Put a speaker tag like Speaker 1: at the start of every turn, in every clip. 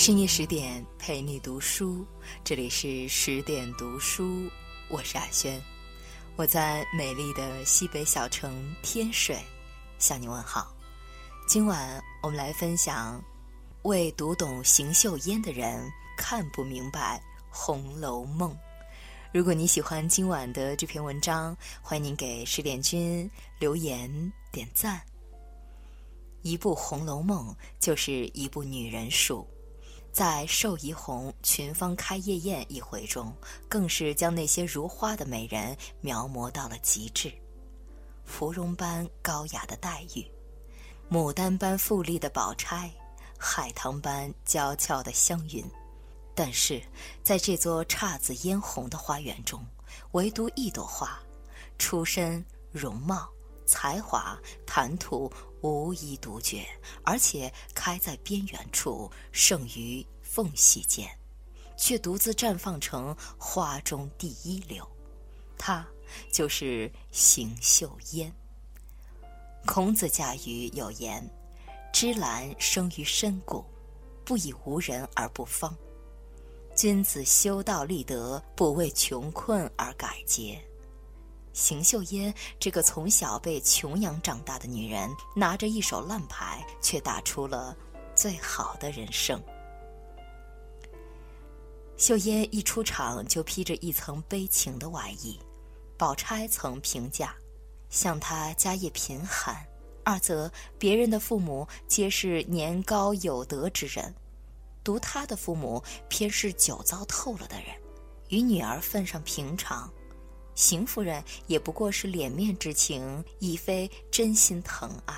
Speaker 1: 深夜十点陪你读书，这里是十点读书，我是阿轩，我在美丽的西北小城天水向你问好。今晚我们来分享：未读懂邢岫烟的人看不明白《红楼梦》。如果你喜欢今晚的这篇文章，欢迎您给十点君留言点赞。一部《红楼梦》就是一部女人书。在寿怡红群芳开夜宴一回中，更是将那些如花的美人描摹到了极致，芙蓉般高雅的黛玉，牡丹般富丽的宝钗，海棠般娇俏的湘云。但是，在这座姹紫嫣红的花园中，唯独一朵花，出身、容貌、才华、谈吐。无一独绝，而且开在边缘处，胜于缝隙间，却独自绽放成花中第一流。她就是邢岫烟。孔子家语有言：“芝兰生于深谷，不以无人而不芳；君子修道立德，不为穷困而改节。”邢岫烟这个从小被穷养长大的女人，拿着一手烂牌，却打出了最好的人生。秀烟一出场就披着一层悲情的外衣，宝钗曾评价：像她家业贫寒，二则别人的父母皆是年高有德之人，独她的父母偏是酒糟透了的人，与女儿份上平常。邢夫人也不过是脸面之情，亦非真心疼爱。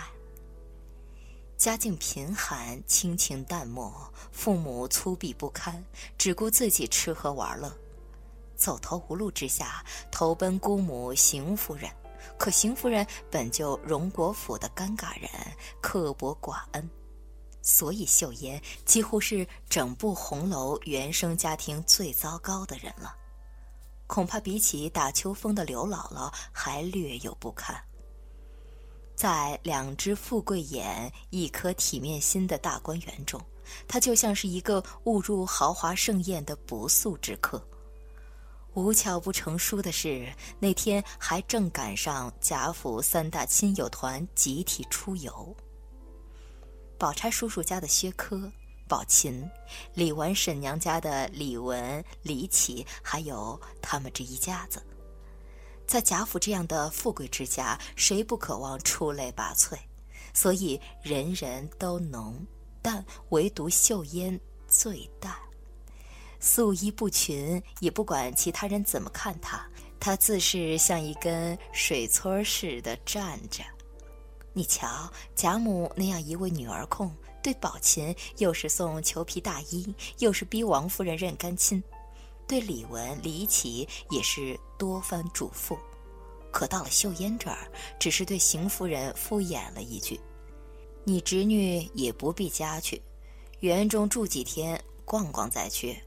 Speaker 1: 家境贫寒，亲情淡漠，父母粗鄙不堪，只顾自己吃喝玩乐，走投无路之下，投奔姑母邢夫人。可邢夫人本就荣国府的尴尬人，刻薄寡恩，所以秀烟几乎是整部红楼原生家庭最糟糕的人了。恐怕比起打秋风的刘姥姥还略有不堪。在两只富贵眼、一颗体面心的大观园中，他就像是一个误入豪华盛宴的不速之客。无巧不成书的是，那天还正赶上贾府三大亲友团集体出游。宝钗叔叔家的薛科。宝琴、李纨婶娘家的李文、李启，还有他们这一家子，在贾府这样的富贵之家，谁不渴望出类拔萃？所以人人都浓，但唯独秀烟最淡，素衣不群，也不管其他人怎么看她，她自是像一根水村似的站着。你瞧，贾母那样一位女儿控。对宝琴，又是送裘皮大衣，又是逼王夫人认干亲；对李文、李启也是多番嘱咐。可到了秀烟这儿，只是对邢夫人敷衍了一句：“你侄女也不必家去，园中住几天，逛逛再去。”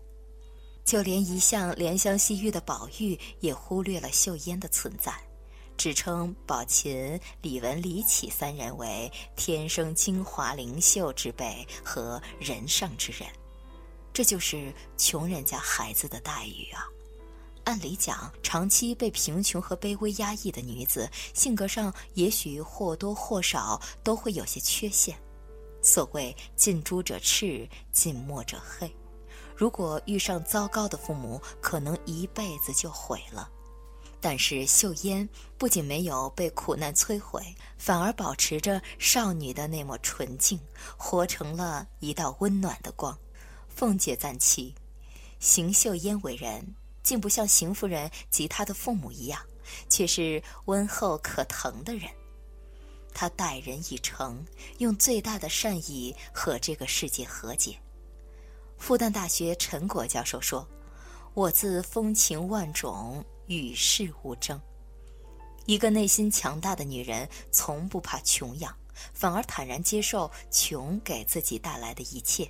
Speaker 1: 就连一向怜香惜玉的宝玉，也忽略了秀烟的存在。只称宝琴、李文、李启三人为天生精华灵秀之辈和人上之人，这就是穷人家孩子的待遇啊！按理讲，长期被贫穷和卑微压抑的女子，性格上也许或多或少都会有些缺陷。所谓近朱者赤，近墨者黑。如果遇上糟糕的父母，可能一辈子就毁了。但是秀烟不仅没有被苦难摧毁，反而保持着少女的那抹纯净，活成了一道温暖的光。凤姐赞其，邢岫烟为人竟不像邢夫人及她的父母一样，却是温厚可疼的人。她待人以诚，用最大的善意和这个世界和解。复旦大学陈果教授说：“我自风情万种。”与世无争。一个内心强大的女人，从不怕穷养，反而坦然接受穷给自己带来的一切。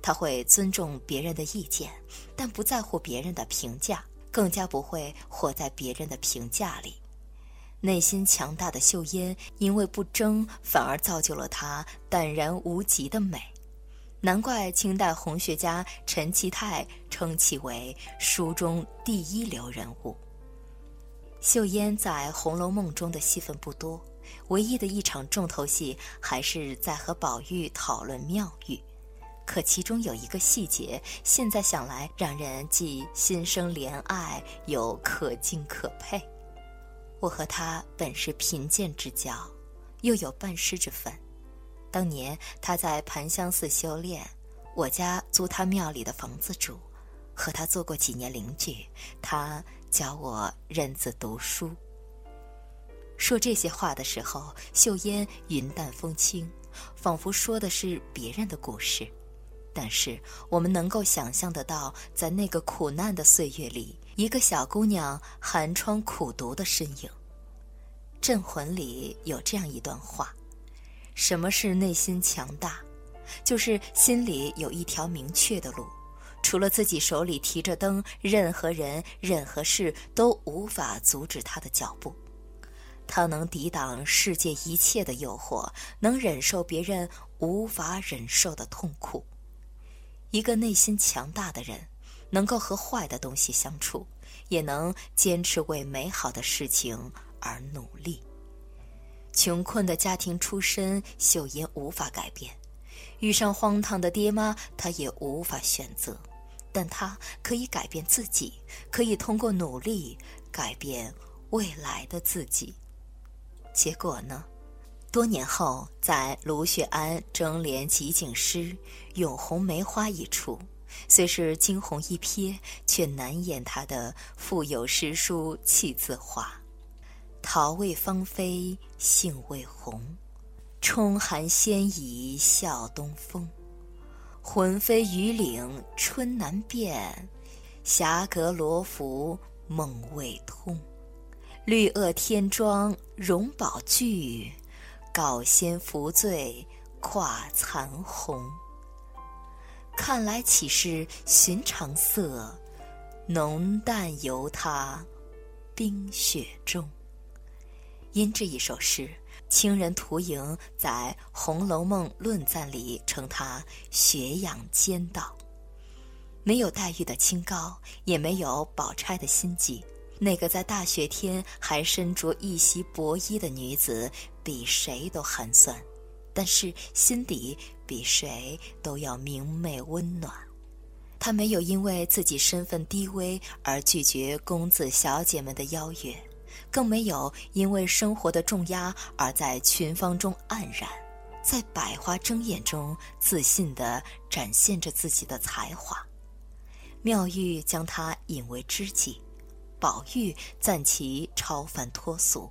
Speaker 1: 她会尊重别人的意见，但不在乎别人的评价，更加不会活在别人的评价里。内心强大的秀英，因为不争，反而造就了她淡然无极的美。难怪清代红学家陈其泰称其为书中第一流人物。秀烟在《红楼梦》中的戏份不多，唯一的一场重头戏还是在和宝玉讨论妙玉。可其中有一个细节，现在想来让人既心生怜爱，又可敬可佩。我和他本是贫贱之交，又有半师之分。当年他在盘香寺修炼，我家租他庙里的房子住，和他做过几年邻居。他教我认字读书。说这些话的时候，秀烟云淡风轻，仿佛说的是别人的故事。但是我们能够想象得到，在那个苦难的岁月里，一个小姑娘寒窗苦读的身影。《镇魂》里有这样一段话：“什么是内心强大？就是心里有一条明确的路，除了自己手里提着灯，任何人、任何事都无法阻止他的脚步。他能抵挡世界一切的诱惑，能忍受别人无法忍受的痛苦。”一个内心强大的人，能够和坏的东西相处，也能坚持为美好的事情而努力。穷困的家庭出身，秀妍无法改变；遇上荒唐的爹妈，她也无法选择。但她可以改变自己，可以通过努力改变未来的自己。结果呢？多年后，在卢雪庵争联集锦诗《咏红梅花》一处，虽是惊鸿一瞥，却难掩他的腹有诗书气自华。桃未芳菲杏未红，冲寒先已笑东风。魂飞雨岭春难辨，霞阁罗浮梦未通。绿萼天妆荣宝具。告仙扶醉跨残红。看来岂是寻常色，浓淡由他冰雪中。因这一首诗，清人屠莹在《红楼梦论赞》里称他学养兼道，没有黛玉的清高，也没有宝钗的心计。那个在大雪天还身着一袭薄衣的女子，比谁都寒酸，但是心底比谁都要明媚温暖。她没有因为自己身份低微而拒绝公子小姐们的邀约，更没有因为生活的重压而在群芳中黯然，在百花争艳中自信地展现着自己的才华。妙玉将她引为知己。宝玉赞其超凡脱俗，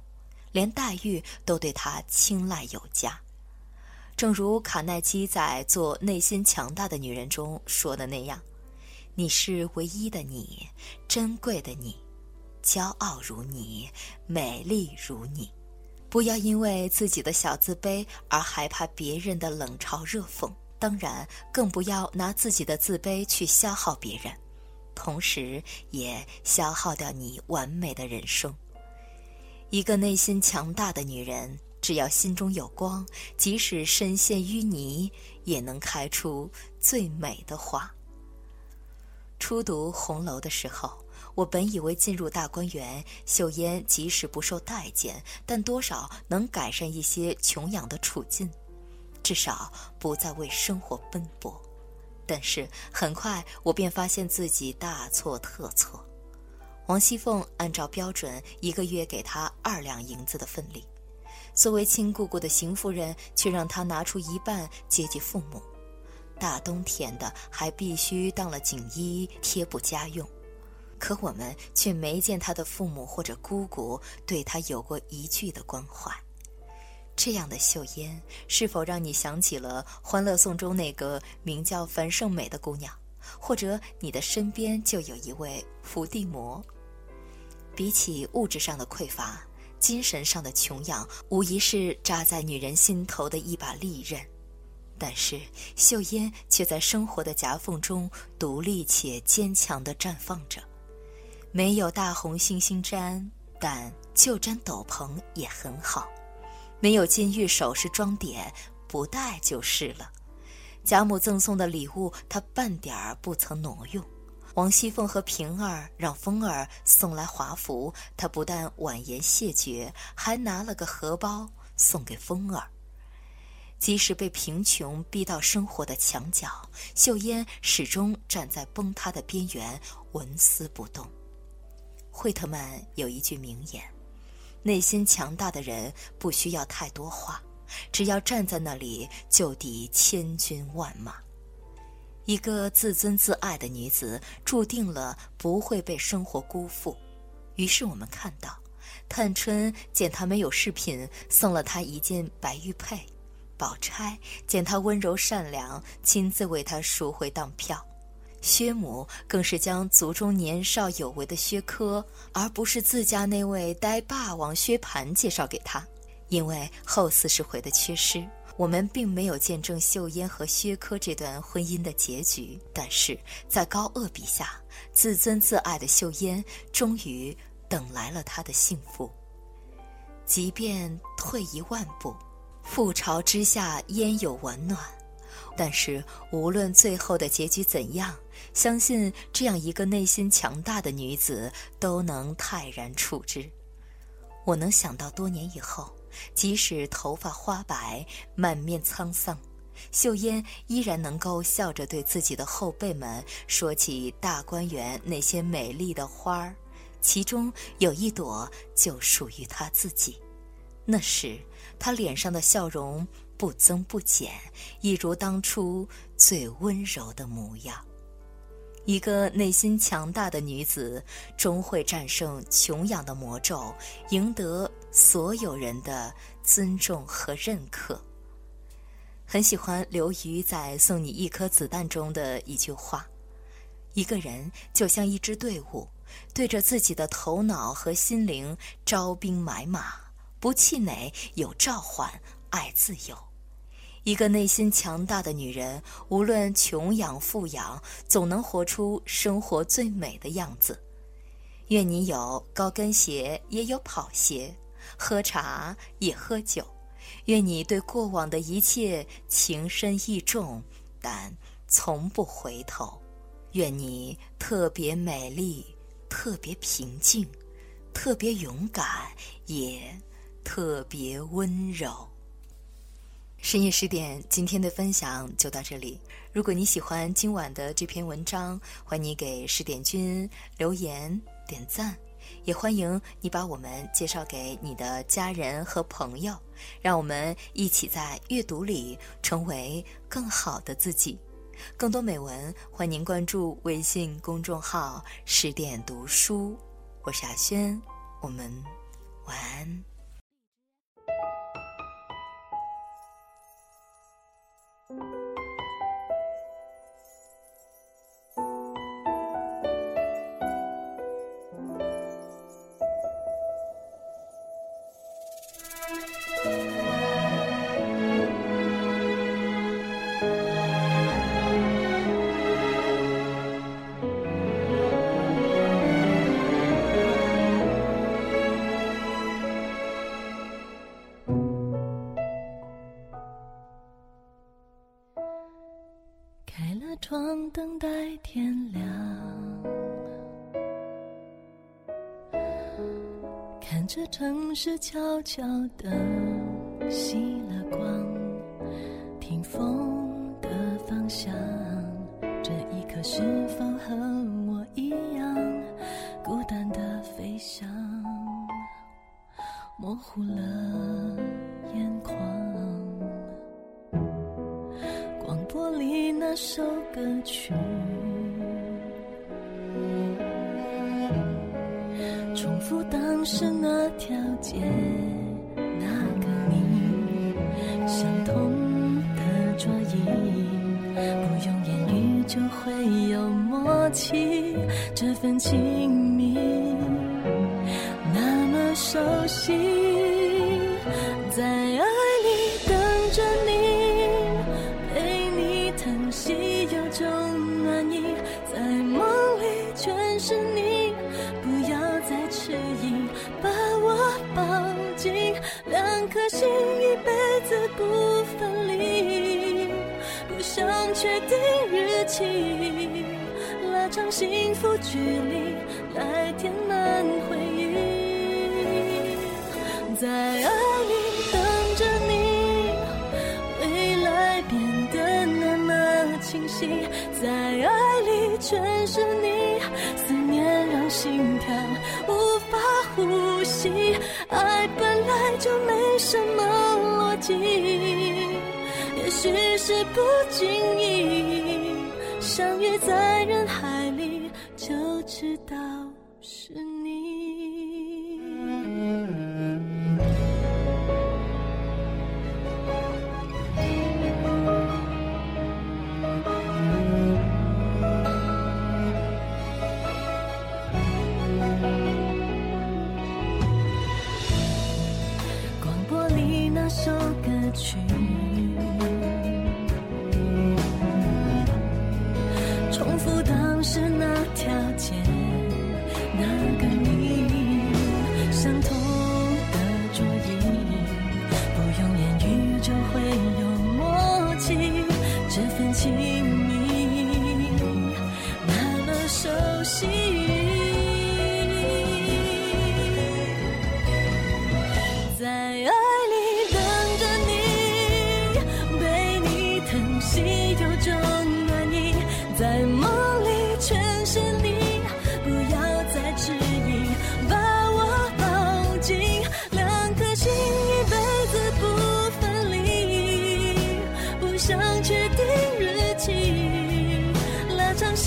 Speaker 1: 连黛玉都对他青睐有加。正如卡耐基在《做内心强大的女人》中说的那样：“你是唯一的你，珍贵的你，骄傲如你，美丽如你。不要因为自己的小自卑而害怕别人的冷嘲热讽，当然更不要拿自己的自卑去消耗别人。”同时，也消耗掉你完美的人生。一个内心强大的女人，只要心中有光，即使深陷淤泥，也能开出最美的花。初读《红楼》的时候，我本以为进入大观园，秀烟即使不受待见，但多少能改善一些穷养的处境，至少不再为生活奔波。但是很快，我便发现自己大错特错。王熙凤按照标准，一个月给他二两银子的份例，作为亲姑姑的邢夫人，却让他拿出一半接济父母。大冬天的，还必须当了锦衣贴补家用。可我们却没见他的父母或者姑姑对他有过一句的关怀。这样的秀烟，是否让你想起了《欢乐颂》中那个名叫樊胜美的姑娘？或者你的身边就有一位伏地魔？比起物质上的匮乏，精神上的穷养，无疑是扎在女人心头的一把利刃。但是秀烟却在生活的夹缝中独立且坚强地绽放着。没有大红星星毡，但就毡斗篷也很好。没有金玉首饰装点，不戴就是了。贾母赠送的礼物，她半点儿不曾挪用。王熙凤和平儿让风儿送来华服，她不但婉言谢绝，还拿了个荷包送给风儿。即使被贫穷逼到生活的墙角，秀烟始终站在崩塌的边缘，纹丝不动。惠特曼有一句名言：“内心强大的人不需要太多话，只要站在那里就抵千军万马。”一个自尊自爱的女子，注定了不会被生活辜负。于是我们看到，探春见她没有饰品，送了她一件白玉佩；宝钗见她温柔善良，亲自为她赎回当票。薛母更是将族中年少有为的薛科，而不是自家那位呆霸王薛蟠介绍给他。因为后四十回的缺失，我们并没有见证秀烟和薛科这段婚姻的结局。但是在高鹗笔下，自尊自爱的秀烟终于等来了他的幸福。即便退一万步，覆巢之下焉有完卵？但是无论最后的结局怎样，相信这样一个内心强大的女子都能泰然处之。我能想到多年以后，即使头发花白、满面沧桑，秀烟依然能够笑着对自己的后辈们说起大观园那些美丽的花儿，其中有一朵就属于她自己。那时，她脸上的笑容。不增不减，一如当初最温柔的模样。一个内心强大的女子，终会战胜穷养的魔咒，赢得所有人的尊重和认可。很喜欢刘瑜在《送你一颗子弹》中的一句话：“一个人就像一支队伍，对着自己的头脑和心灵招兵买马，不气馁，有召唤，爱自由。”一个内心强大的女人，无论穷养富养，总能活出生活最美的样子。愿你有高跟鞋，也有跑鞋；喝茶也喝酒。愿你对过往的一切情深意重，但从不回头。愿你特别美丽，特别平静，特别勇敢，也特别温柔。深夜十点，今天的分享就到这里。如果你喜欢今晚的这篇文章，欢迎你给十点君留言点赞，也欢迎你把我们介绍给你的家人和朋友，让我们一起在阅读里成为更好的自己。更多美文，欢迎您关注微信公众号“十点读书”。我是阿轩，我们晚安。
Speaker 2: 等待天亮，看着城市悄悄的熄了光，听风的方向，这一刻是否和我一样，孤单的飞翔，模糊了首歌曲，重复当时那条街，那个你，相同的桌椅，不用言语就会有默契，这份亲密那么熟悉，心一辈子不分离，不想确定日期，拉长幸福距离，来填满回忆，在爱里等着你，未来变得那么清晰，在爱里全是你，思念让心跳无法呼吸。爱本来就没什么逻辑也许是不经意相遇在人海里就知道是你。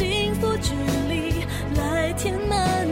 Speaker 2: 幸福距离来填满